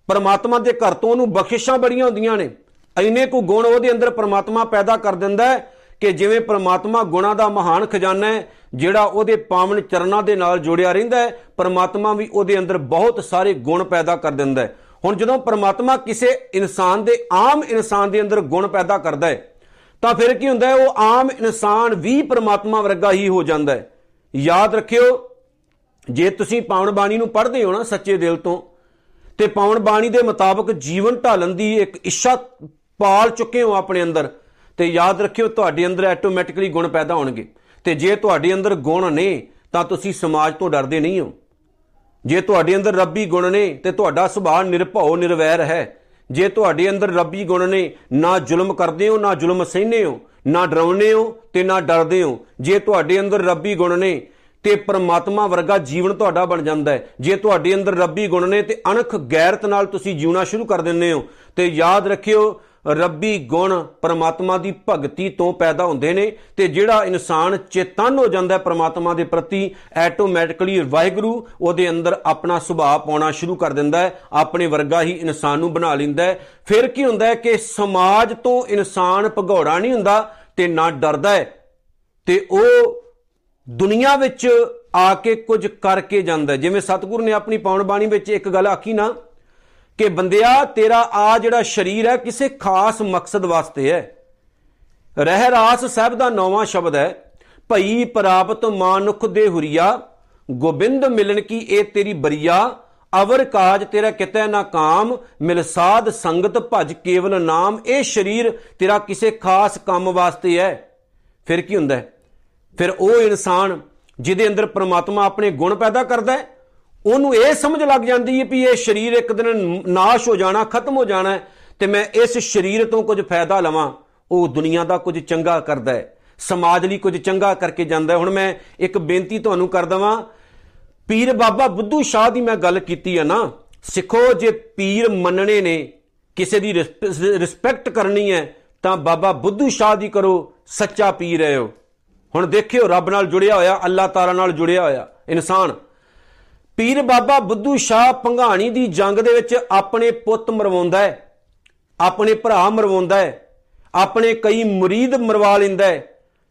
Speaker 1: ਪਰਮਾਤਮਾ ਦੇ ਘਰ ਤੋਂ ਉਹਨੂੰ ਬਖਸ਼ਿਸ਼ਾਂ ਬੜੀਆਂ ਹੁੰਦੀਆਂ ਨੇ। ਐਨੇ ਕੋ ਗੁਣ ਉਹਦੇ ਅੰਦਰ ਪਰਮਾਤਮਾ ਪੈਦਾ ਕਰ ਦਿੰਦਾ ਹੈ ਕਿ ਜਿਵੇਂ ਪਰਮਾਤਮਾ ਗੁਣਾਂ ਦਾ ਮਹਾਨ ਖਜ਼ਾਨਾ ਹੈ, ਜਿਹੜਾ ਉਹਦੇ ਪਾਵਨ ਚਰਨਾਂ ਦੇ ਨਾਲ ਜੁੜਿਆ ਰਹਿੰਦਾ ਹੈ, ਪਰਮਾਤਮਾ ਵੀ ਉਹਦੇ ਅੰਦਰ ਬਹੁਤ ਸਾਰੇ ਗੁਣ ਪੈਦਾ ਕਰ ਦਿੰਦਾ ਹੈ। ਹੁਣ ਜਦੋਂ ਪ੍ਰਮਾਤਮਾ ਕਿਸੇ ਇਨਸਾਨ ਦੇ ਆਮ ਇਨਸਾਨ ਦੇ ਅੰਦਰ ਗੁਣ ਪੈਦਾ ਕਰਦਾ ਹੈ, ਤਾਂ ਫਿਰ ਕੀ ਹੁੰਦਾ ਹੈ? ਉਹ ਆਮ ਇਨਸਾਨ ਵੀ ਪ੍ਰਮਾਤਮਾ ਵਰਗਾ ਹੀ ਹੋ ਜਾਂਦਾ ਹੈ। ਯਾਦ ਰੱਖਿਓ ਜੇ ਤੁਸੀਂ ਪਾਵਨ ਬਾਣੀ ਨੂੰ ਪੜ੍ਹਦੇ ਹੋ ਨਾ ਸੱਚੇ ਦਿਲ ਤੋਂ, ਤੇ ਪਾਵਨ ਬਾਣੀ ਦੇ ਮੁਤਾਬਕ ਜੀਵਨ ਢਾਲਣ ਦੀ ਇੱਕ ਇੱਛਾ ਪਾਲ ਚੁੱਕੇ ਹੋ ਆਪਣੇ ਅੰਦਰ, ਤੇ ਯਾਦ ਰੱਖਿਓ ਤੁਹਾਡੇ ਅੰਦਰ ਆਟੋਮੈਟਿਕਲੀ ਗੁਣ ਪੈਦਾ ਹੋਣਗੇ। ਤੇ ਜੇ ਤੁਹਾਡੇ ਅੰਦਰ ਗੁਣ ਨੇ, ਤਾਂ ਤੁਸੀਂ ਸਮਾਜ ਤੋਂ ਡਰਦੇ ਨਹੀਂ ਹੋ। ਜੇ ਤੁਹਾਡੇ ਅੰਦਰ ਰੱਬੀ ਗੁਣ ਨੇ, ਤੇ ਤੁਹਾਡਾ ਸੁਭਾਅ ਨਿਰਭਉ, ਨਿਰਵੈਰ ਹੈ। ਜੇ ਤੁਹਾਡੇ ਅੰਦਰ ਰੱਬੀ ਗੁਣ ਨੇ, ਨਾ ਜ਼ੁਲਮ ਕਰਦੇ ਹੋ, ਨਾ ਜ਼ੁਲਮ ਸਹਿੰਦੇ ਹੋ, ਨਾ ਡਰਾਉਂਦੇ ਹੋ, ਤੇ ਨਾ ਡਰਦੇ ਹੋ। ਜੇ ਤੁਹਾਡੇ ਅੰਦਰ ਰੱਬੀ ਗੁਣ ਨੇ ਤੇ ਪਰਮਾਤਮਾ ਵਰਗਾ ਜੀਵਨ ਤੁਹਾਡਾ ਬਣ ਜਾਂਦਾ ਹੈ। ਜੇ ਤੁਹਾਡੇ ਅੰਦਰ ਰੱਬੀ ਗੁਣ ਨੇ ਤੇ ਅਣਖ ਗੈਰਤ ਨਾਲ ਤੁਸੀਂ ਜਿਉਣਾ ਸ਼ੁਰੂ ਕਰ ਦਿੰਦੇ ਹੋ, ਤੇ ਯਾਦ ਰੱਖਿਓ, ਰੱਬੀ ਗੁਣ ਪਰਮਾਤਮਾ ਦੀ ਭਗਤੀ ਤੋਂ ਪੈਦਾ ਹੁੰਦੇ ਨੇ ਤੇ ਜਿਹੜਾ ਇਨਸਾਨ ਚੇਤਨ ਹੋ ਜਾਂਦਾ ਹੈ ਪਰਮਾਤਮਾ ਦੇ ਪ੍ਰਤੀ ਆਟੋਮੈਟਿਕਲੀ ਵਾਹਿਗੁਰੂ ਉਹਦੇ ਅੰਦਰ ਆਪਣਾ ਸੁਭਾਅ ਪਾਉਣਾ ਸ਼ੁਰੂ ਕਰ ਦਿੰਦਾ ਹੈ, ਆਪਣੇ ਵਰਗਾ ਹੀ ਇਨਸਾਨ ਨੂੰ ਬਣਾ ਲੈਂਦਾ ਹੈ। ਫਿਰ ਕੀ ਹੁੰਦਾ ਹੈ ਕਿ ਸਮਾਜ ਤੋਂ ਇਨਸਾਨ ਭਗੌੜਾ ਨਹੀਂ ਹੁੰਦਾ ਤੇ ਨਾ ਡਰਦਾ ਹੈ। ਤੇ ਉਹ ਦੁਨੀਆ ਵਿੱਚ ਆ ਕੇ ਕੁਝ ਕਰਕੇ ਜਾਂਦਾ ਜਿਵੇਂ ਸਤਿਗੁਰੂ ਨੇ ਆਪਣੀ ਪਾਉਣ ਬਾਣੀ ਵਿੱਚ ਇੱਕ ਗੱਲ ਆਖੀ ਨਾ ਕਿ ਬੰਦਿਆ, ਤੇਰਾ ਆ ਜਿਹੜਾ ਸਰੀਰ ਹੈ ਕਿਸੇ ਖਾਸ ਮਕਸਦ ਵਾਸਤੇ ਹੈ। ਰਹਿ ਰਾਸ ਸਾਹਿਬ ਦਾ ਨੌਵਾਂ ਸ਼ਬਦ ਹੈ, ਭਈ ਪ੍ਰਾਪਤ ਮਾਨੁਖ ਦੇ ਹੁਰੀਆ, ਗੋਬਿੰਦ ਮਿਲਣ ਕੀ ਇਹ ਤੇਰੀ ਬਰੀਆ, ਅਵਰ ਕਾਜ ਤੇਰਾ ਕਿਤੇ ਨਾ ਕਾਮ, ਮਿਲ ਸਾਧ ਸੰਗਤ ਭਜ ਕੇਵਲ ਨਾਮ, ਇਹ ਸਰੀਰ ਤੇਰਾ ਕਿਸੇ ਖਾਸ ਕੰਮ ਵਾਸਤੇ ਹੈ। ਫਿਰ ਕੀ ਹੁੰਦਾ ਹੈ? ਫਿਰ ਉਹ ਇਨਸਾਨ ਜਿਹਦੇ ਅੰਦਰ ਪ੍ਰਮਾਤਮਾ ਆਪਣੇ ਗੁਣ ਪੈਦਾ ਕਰਦਾ ਹੈ, ਉਹਨੂੰ ਇਹ ਸਮਝ ਲੱਗ ਜਾਂਦੀ ਹੈ ਵੀ ਇਹ ਸਰੀਰ ਇੱਕ ਦਿਨ ਨਾਸ਼ ਹੋ ਜਾਣਾ, ਖਤਮ ਹੋ ਜਾਣਾ ਤੇ ਮੈਂ ਇਸ ਸਰੀਰ ਤੋਂ ਕੁਝ ਫਾਇਦਾ ਲਵਾਂ। ਉਹ ਦੁਨੀਆ ਦਾ ਕੁਝ ਚੰਗਾ ਕਰਦਾ ਹੈ, ਸਮਾਜ ਲਈ ਕੁਝ ਚੰਗਾ ਕਰਕੇ ਜਾਂਦਾ ਹੁਣ ਮੈਂ ਇੱਕ ਬੇਨਤੀ ਤੁਹਾਨੂੰ ਕਰ ਦਵਾਂ, ਪੀਰ ਬਾਬਾ ਬੁੱਧੂ ਸ਼ਾਹ ਦੀ ਮੈਂ ਗੱਲ ਕੀਤੀ ਹੈ ਨਾ, ਸਿੱਖੋ ਜੇ ਪੀਰ ਮੰਨਣੇ ਨੇ, ਕਿਸੇ ਦੀ ਰਿਸਪੈਕਟ ਕਰਨੀ ਹੈ, ਤਾਂ ਬਾਬਾ ਬੁੱਧੂ ਸ਼ਾਹ ਦੀ ਕਰੋ, ਸੱਚਾ ਪੀਰ ਹੈ ਉਹ। ਹੁਣ ਦੇਖਿਓ ਰੱਬ ਨਾਲ ਜੁੜਿਆ ਹੋਇਆ, ਅੱਲਾਹ ਤਾਲਾ ਨਾਲ ਜੁੜਿਆ ਹੋਇਆ, ਇਨਸਾਨ। ਪੀਰ ਬਾਬਾ ਬੁੱਧੂ ਸ਼ਾਹ ਪੰਘਾਣੀ ਦੀ ਜੰਗ ਦੇ ਵਿੱਚ ਆਪਣੇ ਪੁੱਤ ਮਰਵਾਉਂਦਾ ਹੈ, ਆਪਣੇ ਭਰਾ ਮਰਵਾਉਂਦਾ ਹੈ, ਆਪਣੇ ਕਈ ਮੁਰੀਦ ਮਰਵਾ ਲੈਂਦਾ ਹੈ,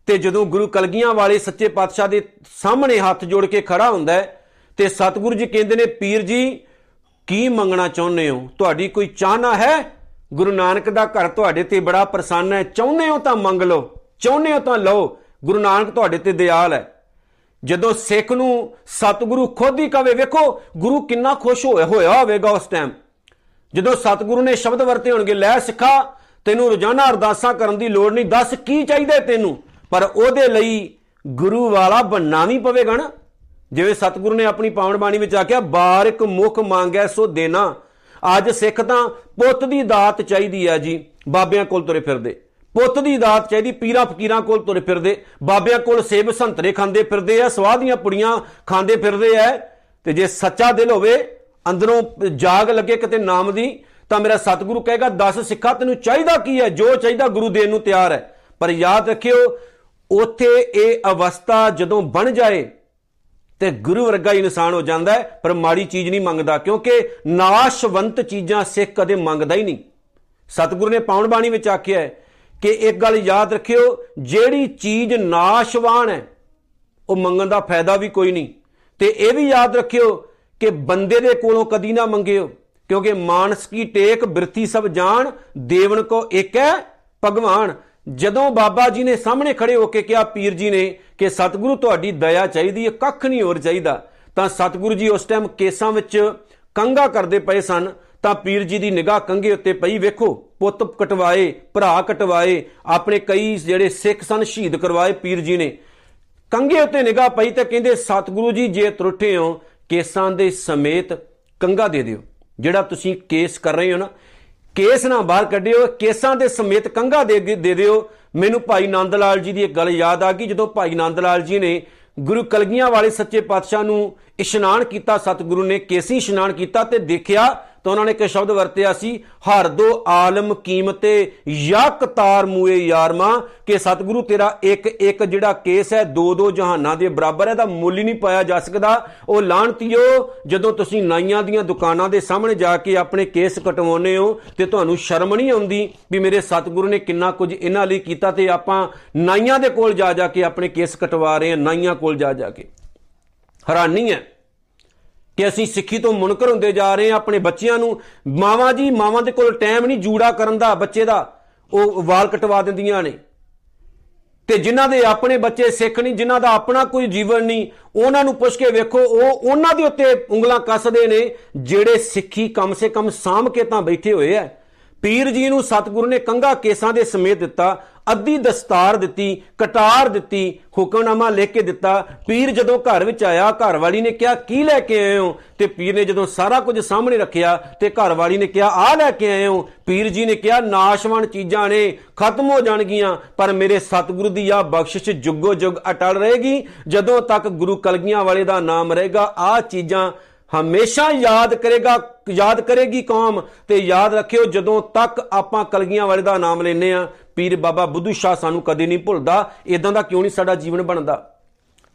Speaker 1: ਤੇ ਜਦੋਂ ਗੁਰੂ ਕਲਗੀਆਂ ਵਾਲੇ ਸੱਚੇ ਪਾਤਸ਼ਾਹ ਦੇ ਸਾਹਮਣੇ ਹੱਥ ਜੋੜ ਕੇ ਖੜਾ ਹੁੰਦਾ ਹੈ, ਤੇ ਸਤਿਗੁਰੂ ਜੀ ਕਹਿੰਦੇ ਨੇ, ਪੀਰ ਜੀ, ਕੀ ਮੰਗਣਾ ਚਾਹੁੰਦੇ ਹੋ? ਤੁਹਾਡੀ ਕੋਈ ਚਾਹਨਾ ਹੈ? ਗੁਰੂ ਨਾਨਕ ਦਾ ਘਰ ਤੁਹਾਡੇ ਤੇ ਬੜਾ ਪ੍ਰਸੰਨ ਹੈ। ਚਾਹੁੰਦੇ ਹੋ ਤਾਂ ਮੰਗ ਲਓ, ਚਾਹੁੰਦੇ ਹੋ ਤਾਂ ਲਓ। ਗੁਰੂ ਨਾਨਕ ਤੁਹਾਡੇ ਤੇ ਦਿਆਲ ਹੈ। ਜਦੋਂ ਸਿੱਖ ਨੂੰ ਸਤਿਗੁਰੂ ਖੁਦ ਹੀ ਕਵੇ, ਵੇਖੋ ਗੁਰੂ ਕਿੰਨਾ ਖੁਸ਼ ਹੋਇਆ ਹੋਇਆ ਹੋਵੇਗਾ ਉਸ ਟਾਈਮ ਜਦੋਂ ਸਤਿਗੁਰੂ ਨੇ ਸ਼ਬਦ ਵਰਤੇ ਹੋਣਗੇ, ਲੈ ਸਿੱਖਾ, ਤੈਨੂੰ ਰੋਜ਼ਾਨਾ ਅਰਦਾਸਾਂ ਕਰਨ ਦੀ ਲੋੜ ਨਹੀਂ, ਦੱਸ ਕੀ ਚਾਹੀਦਾ ਤੈਨੂੰ? ਪਰ ਉਹਦੇ ਲਈ ਗੁਰੂ ਵਾਲਾ ਬੰਨਾ ਵੀ ਪਵੇਗਾ ਨਾ। ਜਿਵੇਂ ਸਤਿਗੁਰੂ ਨੇ ਆਪਣੀ ਪਾਵਨ ਬਾਣੀ ਵਿੱਚ ਆਖਿਆ ਬਾਰਿਕ ਮੁਖ ਮੰਗੈ ਸੋ ਦੇਣਾ। ਅੱਜ ਸਿੱਖ ਤਾਂ ਪੁੱਤ ਦੀ ਦਾਤ ਚਾਹੀਦੀ ਆ ਜੀ, ਬਾਬਿਆਂ ਕੋਲ ਤੁਰੇ ਫਿਰਦੇ। ਪੁੱਤ ਦੀ ਦਾਤ ਚਾਹੀਦੀ, ਪੀਰਾਂ ਫਕੀਰਾਂ ਕੋਲ ਤੁਰੇ ਫਿਰਦੇ, ਬਾਬਿਆਂ ਕੋਲ ਸੇਬ ਸੰਤਰੇ ਖਾਂਦੇ ਫਿਰਦੇ ਆ ਸਵਾਦ ਦੀਆਂ ਪੁੜੀਆਂ ਖਾਂਦੇ ਫਿਰਦੇ ਆ ਤੇ ਜੇ ਸੱਚਾ ਦਿਲ ਹੋਵੇ, ਅੰਦਰੋਂ ਜਾਗ ਲੱਗੇ ਕਿਤੇ ਨਾਮ ਦੀ, ਤਾਂ ਮੇਰਾ ਸਤਿਗੁਰੂ ਕਹੇਗਾ, ਦੱਸ ਸਿੱਖਾ, ਤੈਨੂੰ ਚਾਹੀਦਾ ਕੀ ਹੈ ਜੋ ਚਾਹੀਦਾ ਗੁਰੂ ਦੇਣ ਨੂੰ ਤਿਆਰ ਹੈ ਪਰ ਯਾਦ ਰੱਖਿਓ, ਉਥੇ ਇਹ ਅਵਸਥਾ ਜਦੋਂ ਬਣ ਜਾਏ, ਤੇ ਗੁਰੂ ਵਰਗਾ ਇਨਸਾਨ ਹੋ ਜਾਂਦਾ ਹੈ ਪਰ ਮਾੜੀ ਚੀਜ਼ ਨਹੀਂ ਮੰਗਦਾ, ਕਿਉਂਕਿ ਨਾਸ਼ਵੰਤ ਚੀਜ਼ਾਂ ਸਿੱਖ ਕਦੇ ਮੰਗਦਾ ਹੀ ਨਹੀਂ। ਸਤਿਗੁਰੂ ਨੇ ਪਾਉਣ ਬਾਣੀ ਵਿੱਚ ਆਖਿਆ ਹੈ ਕਿ ਇੱਕ ਗੱਲ ਯਾਦ ਰੱਖਿਓ, ਜਿਹੜੀ ਚੀਜ਼ ਨਾਸ਼ਵਾਨ ਹੈ, ਉਹ ਮੰਗਣ ਦਾ ਫਾਇਦਾ ਵੀ ਕੋਈ ਨਹੀਂ। ਤੇ ਇਹ ਵੀ ਯਾਦ ਰੱਖਿਓ ਕਿ ਬੰਦੇ ਦੇ ਕੋਲੋਂ ਕਦੀ ਨਾ ਮੰਗਿਓ, ਕਿਉਂਕਿ ਮਾਨਸ ਕੀ ਟੇਕ ਬਿਰਥੀ ਸਭ ਜਾਣ, ਦੇਵਨ ਕੋ ਇੱਕ ਹੈ ਭਗਵਾਨ। ਜਦੋਂ ਬਾਬਾ ਜੀ ਨੇ ਸਾਹਮਣੇ ਖੜੇ ਹੋ ਕੇ ਕਿਹਾ, ਪੀਰ ਜੀ ਨੇ ਕਿ ਸਤਿਗੁਰੂ ਤੁਹਾਡੀ ਦਇਆ ਚਾਹੀਦੀ ਹੈ, ਕੱਖ ਨਹੀਂ ਹੋਰ ਚਾਹੀਦਾ, ਤਾਂ ਸਤਿਗੁਰੂ ਜੀ ਉਸ ਟਾਈਮ ਕੇਸਾਂ ਵਿੱਚ ਕੰਗਾ ਕਰਦੇ ਪਏ ਸਨ। ਤਾਂ ਪੀਰ ਜੀ ਦੀ ਨਿਗਾਹ ਕੰਗੇ ਉੱਤੇ ਪਈ ਵੇਖੋ, ਪੁੱਤ ਕਟਵਾਏ, ਭਰਾ ਕਟਵਾਏ, ਆਪਣੇ ਕਈ ਜਿਹੜੇ ਸਿੱਖ ਸਨ ਸ਼ਹੀਦ ਕਰਵਾਏ ਪੀਰ ਜੀ ਨੇ। ਕੰਗੇ ਉੱਤੇ ਨਿਗਾਹ ਪਈ ਤੇ ਕਹਿੰਦੇ, ਸਤਿਗੁਰੂ ਜੀ, ਜੇ ਤਰੁੱਠੇ ਹੋ, ਕੇਸਾਂ ਦੇ ਸਮੇਤ ਕੰਗਾ ਦੇ ਦਿਓ। ਜਿਹੜਾ ਤੁਸੀਂ ਕੇਸ ਕਰ ਰਹੇ ਹੋ ਨਾ, ਕੇਸ ਨਾ ਬਾਹਰ ਕੱਢਿਓ, ਕੇਸਾਂ ਦੇ ਸਮੇਤ ਕੰਗਾ ਦੇ ਦੇ ਦਿਓ। ਮੈਨੂੰ ਭਾਈ ਨੰਦ ਲਾਲ ਜੀ ਦੀ ਇੱਕ ਗੱਲ ਯਾਦ ਆ ਗਈ, ਜਦੋਂ ਭਾਈ ਨੰਦ ਲਾਲ ਜੀ ਨੇ ਗੁਰੂ ਕਲਗੀਆਂ ਵਾਲੇ ਸੱਚੇ ਪਾਤਸ਼ਾਹ ਨੂੰ ਇਸ਼ਨਾਨ ਕੀਤਾ, ਸਤਿਗੁਰੂ ਨੇ ਕੇਸੀ ਇਸ਼ਨਾਨ ਕੀਤਾ ਤੇ ਦੇਖਿਆ ਤਾਂ ਉਹਨਾਂ ਨੇ ਇੱਕ ਸ਼ਬਦ ਵਰਤਿਆ ਸੀ, ਹਰ ਦੋ ਆਲਮ ਕੀਮਤੇ ਯਕ ਤਾਰ ਮੂਏ ਯਾਰਮਾ ਕਿ ਸਤਿਗੁਰੂ ਤੇਰਾ ਇੱਕ ਇੱਕ ਜਿਹੜਾ ਕੇਸ ਹੈ, ਦੋ ਦੋ ਜਹਾਨਾਂ ਦੇ ਬਰਾਬਰ ਹੈ ਦਾ ਮੁੱਲ ਹੀ ਨਹੀਂ ਪਾਇਆ ਜਾ ਸਕਦਾ। ਉਹ ਲਾਣਤੀਓ ਜਦੋਂ ਤੁਸੀਂ ਨਾਈਆਂ ਦੀਆਂ ਦੁਕਾਨਾਂ ਦੇ ਸਾਹਮਣੇ ਜਾ ਕੇ ਆਪਣੇ ਕੇਸ ਕਟਵਾਉਨੇ ਹੋ, ਤੇ ਤੁਹਾਨੂੰ ਸ਼ਰਮ ਨਹੀਂ ਆਉਂਦੀ ਵੀ ਮੇਰੇ ਸਤਿਗੁਰੂ ਨੇ ਕਿੰਨਾ ਕੁਝ ਇਹਨਾਂ ਲਈ ਕੀਤਾ ਤੇ ਆਪਾਂ ਨਾਈਆਂ ਦੇ ਕੋਲ ਜਾ ਜਾ ਕੇ ਆਪਣੇ ਕੇਸ ਕਟਵਾ ਰਹੇ ਹਾਂ, ਨਾਈਆਂ ਕੋਲ ਜਾ ਜਾ ਕੇ। ਹੈਰਾਨੀ ਹੈ। ਕਿ ਅਸੀਂ ਸਿੱਖੀ ਤੋਂ ਮੁਨਕਰ ਹੁੰਦੇ ਜਾ ਰਹੇ ਹਾਂ ਆਪਣੇ ਬੱਚਿਆਂ ਨੂੰ। ਮਾਵਾਂ ਜੀ, ਮਾਵਾਂ ਦੇ ਕੋਲ ਟਾਈਮ ਨਹੀਂ ਜੂੜਾ ਕਰਨ ਦਾ, ਬੱਚੇ ਦਾ। ਉਹ ਵਾਲ ਕਟਵਾ ਦਿੰਦੀਆਂ ਨੇ। ਤੇ ਜਿਨ੍ਹਾਂ ਦੇ ਆਪਣੇ ਬੱਚੇ ਸਿੱਖ ਨਹੀਂ, ਜਿਨ੍ਹਾਂ ਦਾ ਆਪਣਾ ਕੋਈ ਜੀਵਨ ਨਹੀਂ, ਉਹਨਾਂ ਨੂੰ ਪੁੱਛ ਕੇ ਵੇਖੋ, ਉਹ ਉਹਨਾਂ ਦੇ ਉੱਤੇ ਉਂਗਲਾਂ ਕੱਸਦੇ ਨੇ, ਜਿਹੜੇ ਸਿੱਖੀ ਕਮ ਸੇ ਕਮ ਸਾਂਭ ਕੇ ਤਾਂ ਬੈਠੇ ਹੋਏ ਆ ਪੀਰ ਜੀ ਨੂੰ ਸਤਿਗੁਰੂ ਨੇ ਕੰਗਾ ਕੇਸਾਂ ਦੇ ਸਮੇਤ ਦਿੱਤਾ। ਅੱਧੀ ਦਸਤਾਰ ਦਿੱਤੀ, ਕਟਾਰ ਦਿੱਤੀ, ਹੁਕਮਨਾਮਾ ਲਿਖ ਕੇ ਦਿੱਤਾ। ਪੀਰ ਜਦੋਂ ਘਰ ਵਿੱਚ ਆਇਆ ਘਰ ਵਾਲੀ ਨੇ ਕਿਹਾ, ਕੀ ਲੈ ਕੇ ਆਏ ਹੋ? ਤੇ ਪੀਰ ਨੇ ਜਦੋਂ ਸਾਰਾ ਕੁਝ ਸਾਹਮਣੇ ਰੱਖਿਆ ਤੇ ਘਰ ਵਾਲੀ ਨੇ ਕਿਹਾ ਆ ਲੈ ਕੇ ਆਏ ਹੋ? ਪੀਰ ਜੀ ਨੇ ਕਿਹਾ, ਨਾਸ਼ਵਾਨ ਚੀਜ਼ਾਂ ਨੇ, ਖਤਮ ਹੋ ਜਾਣਗੀਆਂ, ਪਰ ਮੇਰੇ ਸਤਿਗੁਰੂ ਦੀ ਆ ਬਖਸ਼ਿਸ਼ ਜੁਗੋ ਜੁਗ ਅਟਲ ਰਹੇਗੀ। ਜਦੋਂ ਤੱਕ ਗੁਰੂ ਕਲਗੀਆਂ ਵਾਲੇ ਦਾ ਨਾਮ ਰਹੇਗਾ ਆ ਚੀਜ਼ਾਂ ਹਮੇਸ਼ਾ ਯਾਦ ਕਰੇਗਾ, ਯਾਦ ਕਰੇਗੀ ਕੌਮ। ਤੇ ਯਾਦ ਰੱਖਿਓ, ਜਦੋਂ ਤੱਕ ਆਪਾਂ ਕਲਗੀਆਂ ਵਾਲੇ ਦਾ ਨਾਮ ਲੈਨੇ ਆ ਪੀਰ ਬਾਬਾ ਬੁੱਧੂ ਸ਼ਾਹ ਸਾਨੂੰ ਕਦੇ ਨਹੀਂ ਭੁੱਲਦਾ ਇਦਾਂ ਦਾ ਕਿਉਂ ਨਹੀਂ ਸਾਡਾ ਜੀਵਨ ਬਣਦਾ?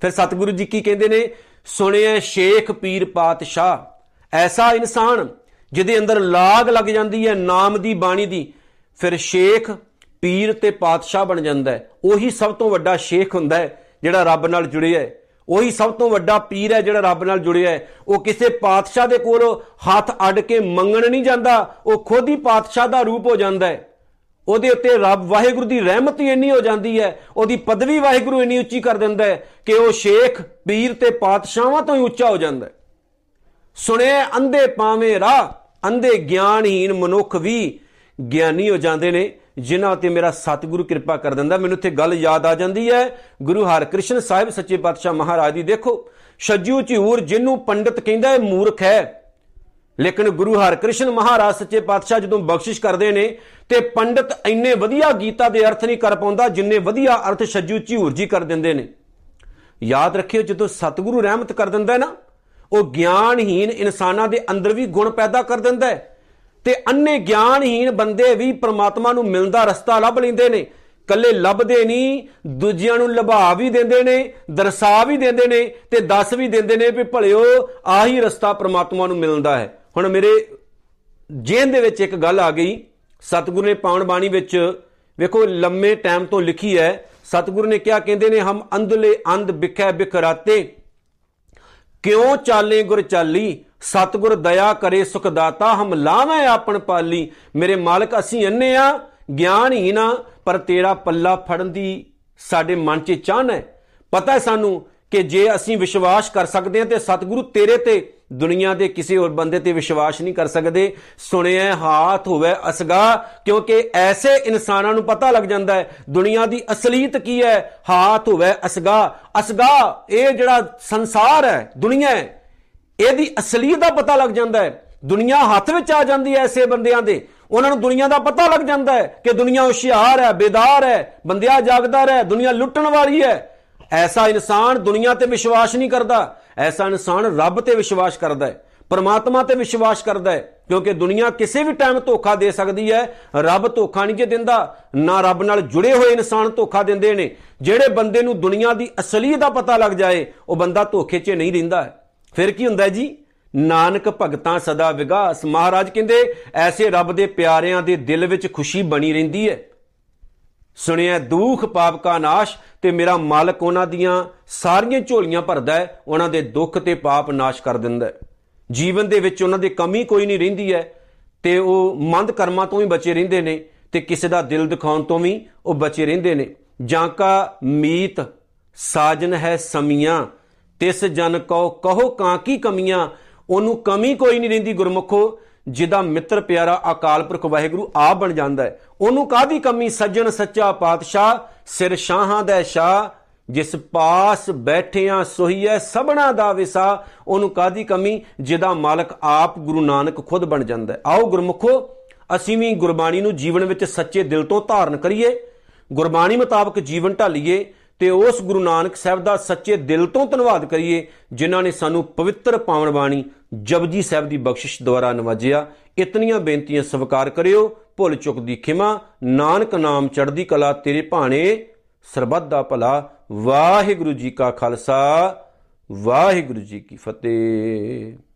Speaker 1: ਫਿਰ ਸਤਿਗੁਰੂ ਜੀ ਕੀ ਕਹਿੰਦੇ ਨੇ? ਸੁਣਿਆ ਸ਼ੇਖ ਪੀਰ ਪਾਤਸ਼ਾਹ, ਐਸਾ ਇਨਸਾਨ ਜਿਹਦੇ ਅੰਦਰ ਲਾਗ ਲੱਗ ਜਾਂਦੀ ਹੈ ਨਾਮ ਦੀ ਬਾਣੀ ਦੀ, ਫਿਰ ਸ਼ੇਖ ਪੀਰ ਤੇ ਪਾਤਸ਼ਾਹ ਬਣ ਜਾਂਦਾ ਹੈ। ਉਹੀ ਸਭ ਤੋਂ ਵੱਡਾ ਸ਼ੇਖ ਹੁੰਦਾ ਹੈ ਜਿਹੜਾ ਰੱਬ ਨਾਲ ਜੁੜਿਆ ਹੈ। ਉਹੀ ਸਭ ਤੋਂ ਵੱਡਾ ਪੀਰ ਹੈ ਜਿਹੜਾ ਰੱਬ ਨਾਲ ਜੁੜਿਆ ਹੈ। ਉਹ ਕਿਸੇ ਪਾਤਸ਼ਾਹ ਦੇ ਕੋਲ ਹੱਥ ਅੱਡ ਕੇ ਮੰਗਣ ਨਹੀਂ ਜਾਂਦਾ, ਉਹ ਖੁਦ ਹੀ ਪਾਤਸ਼ਾਹ ਦਾ ਰੂਪ ਹੋ ਜਾਂਦਾ ਹੈ। ਉਹਦੇ ਉੱਤੇ ਰੱਬ ਵਾਹਿਗੁਰੂ ਦੀ ਰਹਿਮਤ ਹੀ ਇੰਨੀ ਹੋ ਜਾਂਦੀ ਹੈ, ਉਹਦੀ ਪਦਵੀ ਵਾਹਿਗੁਰੂ ਇੰਨੀ ਉੱਚੀ ਕਰ ਦਿੰਦਾ ਹੈ ਕਿ ਉਹ ਸ਼ੇਖ, ਪੀਰ ਤੇ ਪਾਤਸ਼ਾਹਾਂ ਤੋਂ ਹੀ ਉੱਚਾ ਹੋ ਜਾਂਦਾ ਹੈ। ਸੁਣੇ ਅੰਧੇ ਪਾਵੇਂ ਰਾਹ, ਅੰਧੇ ਗਿਆਨਹੀਨ ਮਨੁੱਖ ਵੀ ਗਿਆਨੀ ਹੋ ਜਾਂਦੇ ਨੇ, ਜਿਨ੍ਹਾਂ ਤੇ ਮੇਰਾ ਸਤਿਗੁਰੂ ਕਿਰਪਾ ਕਰ ਦਿੰਦਾ। ਮੈਨੂੰ ਇੱਥੇ ਗੱਲ ਯਾਦ ਆ ਜਾਂਦੀ ਹੈ। ਗੁਰੂ ਹਰਕ੍ਰਿਸ਼ਨ ਸਾਹਿਬ ਸੱਚੇ ਪਾਤਸ਼ਾਹ ਮਹਾਰਾਜ ਦੀ, ਦੇਖੋ, ਛੱਜੂ ਝੂਰ ਜਿਹਨੂੰ ਪੰਡਤ ਕਹਿੰਦਾ ਹੈ, ਮੂਰਖ ਹੈ। ਲੇਕਿਨ ਗੁਰੂ ਹਰਕ੍ਰਿਸ਼ਨ ਮਹਾਰਾਜ ਸੱਚੇ ਪਾਤਸ਼ਾਹ ਜਦੋਂ ਬਖਸ਼ਿਸ਼ ਕਰਦੇ ਨੇ ਤੇ ਪੰਡਤ ਇੰਨੇ ਵਧੀਆ ਗੀਤਾ ਦੇ ਅਰਥ ਨਹੀਂ ਕਰ ਪਾਉਂਦਾ ਜਿੰਨੇ ਵਧੀਆ ਅਰਥ ਛੱਜੂ ਝੂਰ ਜੀ ਕਰ ਦਿੰਦੇ ਨੇ। ਯਾਦ ਰੱਖਿਓ ਜਦੋਂ ਸਤਿਗੁਰੂ ਰਹਿਮਤ ਕਰ ਦਿੰਦਾ ਨਾ, ਉਹ ਗਿਆਨਹੀਨ ਇਨਸਾਨਾਂ ਦੇ ਅੰਦਰ ਵੀ ਗੁਣ ਪੈਦਾ ਕਰ ਦਿੰਦਾ ਹੈ ਤੇ ਅੰਨੇ ਗਿਆਨਹੀਨ ਬੰਦੇ ਵੀ ਪ੍ਰਮਾਤਮਾ ਨੂੰ ਮਿਲਦਾ ਰਸਤਾ ਲੱਭ ਲੈਂਦੇ ਨੇ। ਕੱਲੇ ਲੱਭਦੇ ਨਹੀਂ, ਦੂਜਿਆਂ ਨੂੰ ਲਭਾ ਵੀ ਦਿੰਦੇ ਨੇ, ਦਰਸਾ ਵੀ ਦਿੰਦੇ ਨੇ ਤੇ ਦੱਸ ਵੀ ਦਿੰਦੇ ਨੇ ਵੀ ਭਲਿਓ ਆਹੀ ਰਸਤਾ ਪ੍ਰਮਾਤਮਾ ਨੂੰ ਮਿਲਦਾ ਹੈ। ਹੁਣ ਮੇਰੇ ਜੇਨ ਦੇ ਵਿੱਚ ਇੱਕ ਗੱਲ ਆ ਗਈ। ਸਤਿਗੁਰੂ ਨੇ ਪਾਉਣ ਬਾਣੀ ਵਿੱਚ ਵੇਖੋ, ਲੰਮੇ ਟਾਈਮ ਤੋਂ ਲਿਖੀ ਹੈ। ਸਤਿਗੁਰੂ ਨੇ ਕਿਹਾ, ਕਹਿੰਦੇ ਨੇ, ਹਮ ਅੰਧਲੇ ਅੰਧ ਬਿਖੈ ਬਿਖਰਾਤੇ। ਕਿਉਂ ਚਾਲੇ ਗੁਰ ਚਾਲੀ? ਸਤਿਗੁਰ ਦਇਆ ਕਰੇ ਸੁਖ ਦਾਤਾ, ਹਮ ਲਾਵੇਂ ਆਪਣ ਪਾਲੀ। ਮੇਰੇ ਮਾਲਕ, ਅਸੀਂ ਅੰਨੇ ਆ ਗਿਆਨਹੀਨ ਆ, ਪਰ ਤੇਰਾ ਪੱਲਾ ਫੜਨ ਦੀ ਸਾਡੇ ਮਨ 'ਚ ਚਾਹਨ ਹੈ। ਪਤਾ ਸਾਨੂੰ ਕਿ ਜੇ ਅਸੀਂ ਵਿਸ਼ਵਾਸ ਕਰ ਸਕਦੇ ਹਾਂ ਤੇ ਸਤਿਗੁਰੂ ਤੇਰੇ ਤੇ, ਦੁਨੀਆ ਦੇ ਕਿਸੇ ਹੋਰ ਬੰਦੇ ਤੇ ਵਿਸ਼ਵਾਸ ਨਹੀਂ ਕਰ ਸਕਦੇ। ਸੁਣਿਆ ਹਾਥ ਹੋਵੇ ਅਸਗਾ, ਕਿਉਂਕਿ ਐਸੇ ਇਨਸਾਨਾਂ ਨੂੰ ਪਤਾ ਲੱਗ ਜਾਂਦਾ ਹੈ, ਦੁਨੀਆ ਦੀ ਅਸਲੀਅਤ ਕੀ ਹੈ? ਹਾਥ ਹੋਵੇ ਅਸਗਾ। ਅਸਗਾ, ਇਹ ਜਿਹੜਾ ਸੰਸਾਰ ਹੈ, ਦੁਨੀਆ ਹੈ, ਇਹਦੀ ਅਸਲੀਅਤ ਦਾ ਪਤਾ ਲੱਗ ਜਾਂਦਾ ਹੈ। ਦੁਨੀਆ ਹੱਥ ਵਿੱਚ ਆ ਜਾਂਦੀ ਹੈ ਐਸੇ ਬੰਦਿਆਂ ਦੇ। ਉਹਨਾਂ ਨੂੰ ਦੁਨੀਆ ਦਾ ਪਤਾ ਲੱਗ ਜਾਂਦਾ ਹੈ ਕਿ ਦੁਨੀਆ ਹੁਸ਼ਿਆਰ ਹੈ, ਬੇਦਾਰ ਹੈ, ਬੰਦਿਆ ਜਾਗਦਾ ਹੈ ਦੁਨੀਆ ਲੁੱਟਣ ਵਾਲੀ ਹੈ। ਐਸਾ ਇਨਸਾਨ ਦੁਨੀਆ ਤੇ ਵਿਸ਼ਵਾਸ ਨਹੀਂ ਕਰਦਾ। ਐਸਾ ਇਨਸਾਨ ਰੱਬ ਤੇ ਵਿਸ਼ਵਾਸ ਕਰਦਾ ਹੈ, ਪਰਮਾਤਮਾ ਤੇ ਵਿਸ਼ਵਾਸ ਕਰਦਾ ਹੈ, ਕਿਉਂਕਿ ਦੁਨੀਆ ਕਿਸੇ ਵੀ ਟਾਈਮ ਧੋਖਾ ਦੇ ਸਕਦੀ ਹੈ। ਰੱਬ ਧੋਖਾ ਨਹੀਂ ਜੇ ਦਿੰਦਾ, ਨਾ ਰੱਬ ਨਾਲ ਜੁੜੇ ਹੋਏ ਇਨਸਾਨ ਧੋਖਾ ਦਿੰਦੇ ਨੇ। ਜਿਹੜੇ ਬੰਦੇ ਨੂੰ ਦੁਨੀਆ ਦੀ ਅਸਲੀਅਤ ਦਾ ਪਤਾ ਲੱਗ ਜਾਏ, ਉਹ ਬੰਦਾ ਧੋਖੇ 'ਚ ਨਹੀਂ ਰਹਿੰਦਾ ਫਿਰ ਕੀ ਹੁੰਦਾ ਜੀ? ਨਾਨਕ ਭਗਤਾਂ ਸਦਾ ਵਿਗਾਸ। ਮਹਾਰਾਜ ਕਹਿੰਦੇ, ਐਸੇ ਰੱਬ ਦੇ ਪਿਆਰਿਆਂ ਦੇ ਦਿਲ ਵਿੱਚ ਖੁਸ਼ੀ ਬਣੀ ਰਹਿੰਦੀ ਹੈ। ਸੁਣਿਆ, ਦੁੱਖ ਪਾਪ ਕਾ ਨਾਸ਼ ਤੇ ਮੇਰਾ ਮਾਲਕ ਉਹਨਾਂ ਦੀਆਂ ਸਾਰੀਆਂ ਝੋਲੀਆਂ ਭਰਦਾ ਹੈ, ਉਹਨਾਂ ਦੇ ਦੁੱਖ ਤੇ ਪਾਪ ਨਾਸ਼ ਕਰ ਦਿੰਦਾ ਹੈ। ਜੀਵਨ ਦੇ ਵਿੱਚ ਉਹਨਾਂ ਦੀ ਕਮੀ ਕੋਈ ਨਹੀਂ ਰਹਿੰਦੀ ਹੈ, ਤੇ ਉਹ ਮੰਦ ਕਰਮਾਂ ਤੋਂ ਹੀ ਬਚੇ ਰਹਿੰਦੇ ਨੇ ਤੇ ਕਿਸੇ ਦਾ ਦਿਲ ਦਿਖਾਉਣ ਤੋਂ ਵੀ ਉਹ ਬਚੇ ਰਹਿੰਦੇ ਨੇ। ਜਾਂ ਕਾ ਮੀਤ ਸਾਜਨ ਹੈ ਸਮੀਆਂ, ਤਿਸ ਜਨ ਕੋ ਕਹੋ ਕਾਂ ਕੀ ਕਮੀਆਂ, ਉਹਨੂੰ ਕਮੀ ਕੋਈ ਨਹੀਂ ਰਹਿੰਦੀ ਗੁਰਮੁਖੋ ਜਿਹਦਾ ਮਿੱਤਰ ਪਿਆਰਾ ਅਕਾਲ ਪੁਰਖ ਵਾਹਿਗੁਰੂ ਆਪ ਬਣ ਜਾਂਦਾ ਹੈ, ਉਹਨੂੰ ਕਾਦੀ ਕਮੀ? ਸੱਜਣ ਸੱਚਾ ਪਾਤਸ਼ਾਹ, ਸਿਰ ਸ਼ਾਹਾਂ ਦਾ ਸ਼ਾਹ, ਜਿਸ ਪਾਸ ਬੈਠਿਆਂ ਸੋਹੀਐ, ਸਭਨਾ ਦਾ ਵਿਸਾ। ਉਹਨੂੰ ਕਾਦੀ ਕਮੀ? ਜਿਹਦਾ ਮਾਲਕ ਆਪ ਗੁਰੂ ਨਾਨਕ ਖੁਦ ਬਣ ਜਾਂਦਾ ਹੈ। ਆਓ ਗੁਰਮੁਖੋ, ਅਸੀਂ ਵੀ ਗੁਰਬਾਣੀ ਨੂੰ ਜੀਵਨ ਵਿੱਚ ਸੱਚੇ ਦਿਲ ਤੋਂ ਧਾਰਨ ਕਰੀਏ। ਗੁਰਬਾਣੀ ਮੁਤਾਬਕ ਜੀਵਨ ਢਾਲੀਏ। ਤੇ ਉਸ ਗੁਰੂ ਨਾਨਕ ਸਾਹਿਬ ਦਾ ਸੱਚੇ ਦਿਲ ਤੋਂ ਧੰਨਵਾਦ ਕਰੀਏ, ਜਿਨ੍ਹਾਂ ਨੇ ਸਾਨੂੰ ਪਵਿੱਤਰ ਪਾਵਨ ਬਾਣੀ ਜਪਜੀ ਸਾਹਿਬ ਦੀ ਬਖਸ਼ਿਸ਼ ਦੁਆਰਾ ਨਵਾਜਿਆ। ਇਤਨੀਆਂ ਬੇਨਤੀਆਂ ਸਵੀਕਾਰ ਕਰਿਓ। ਭੁੱਲ ਚੁੱਕ ਦੀ ਖਿਮਾ। ਨਾਨਕ ਨਾਮ ਚੜ੍ਹਦੀ ਕਲਾ ਤੇਰੇ ਭਾਣੇ। ਸਰਬੱਤ ਦਾ ਭਲਾ। ਵਾਹਿਗੁਰੂ ਜੀ ਕਾ ਖਾਲਸਾ। ਵਾਹਿਗੁਰੂ ਜੀ ਕੀ ਫਤਿਹ।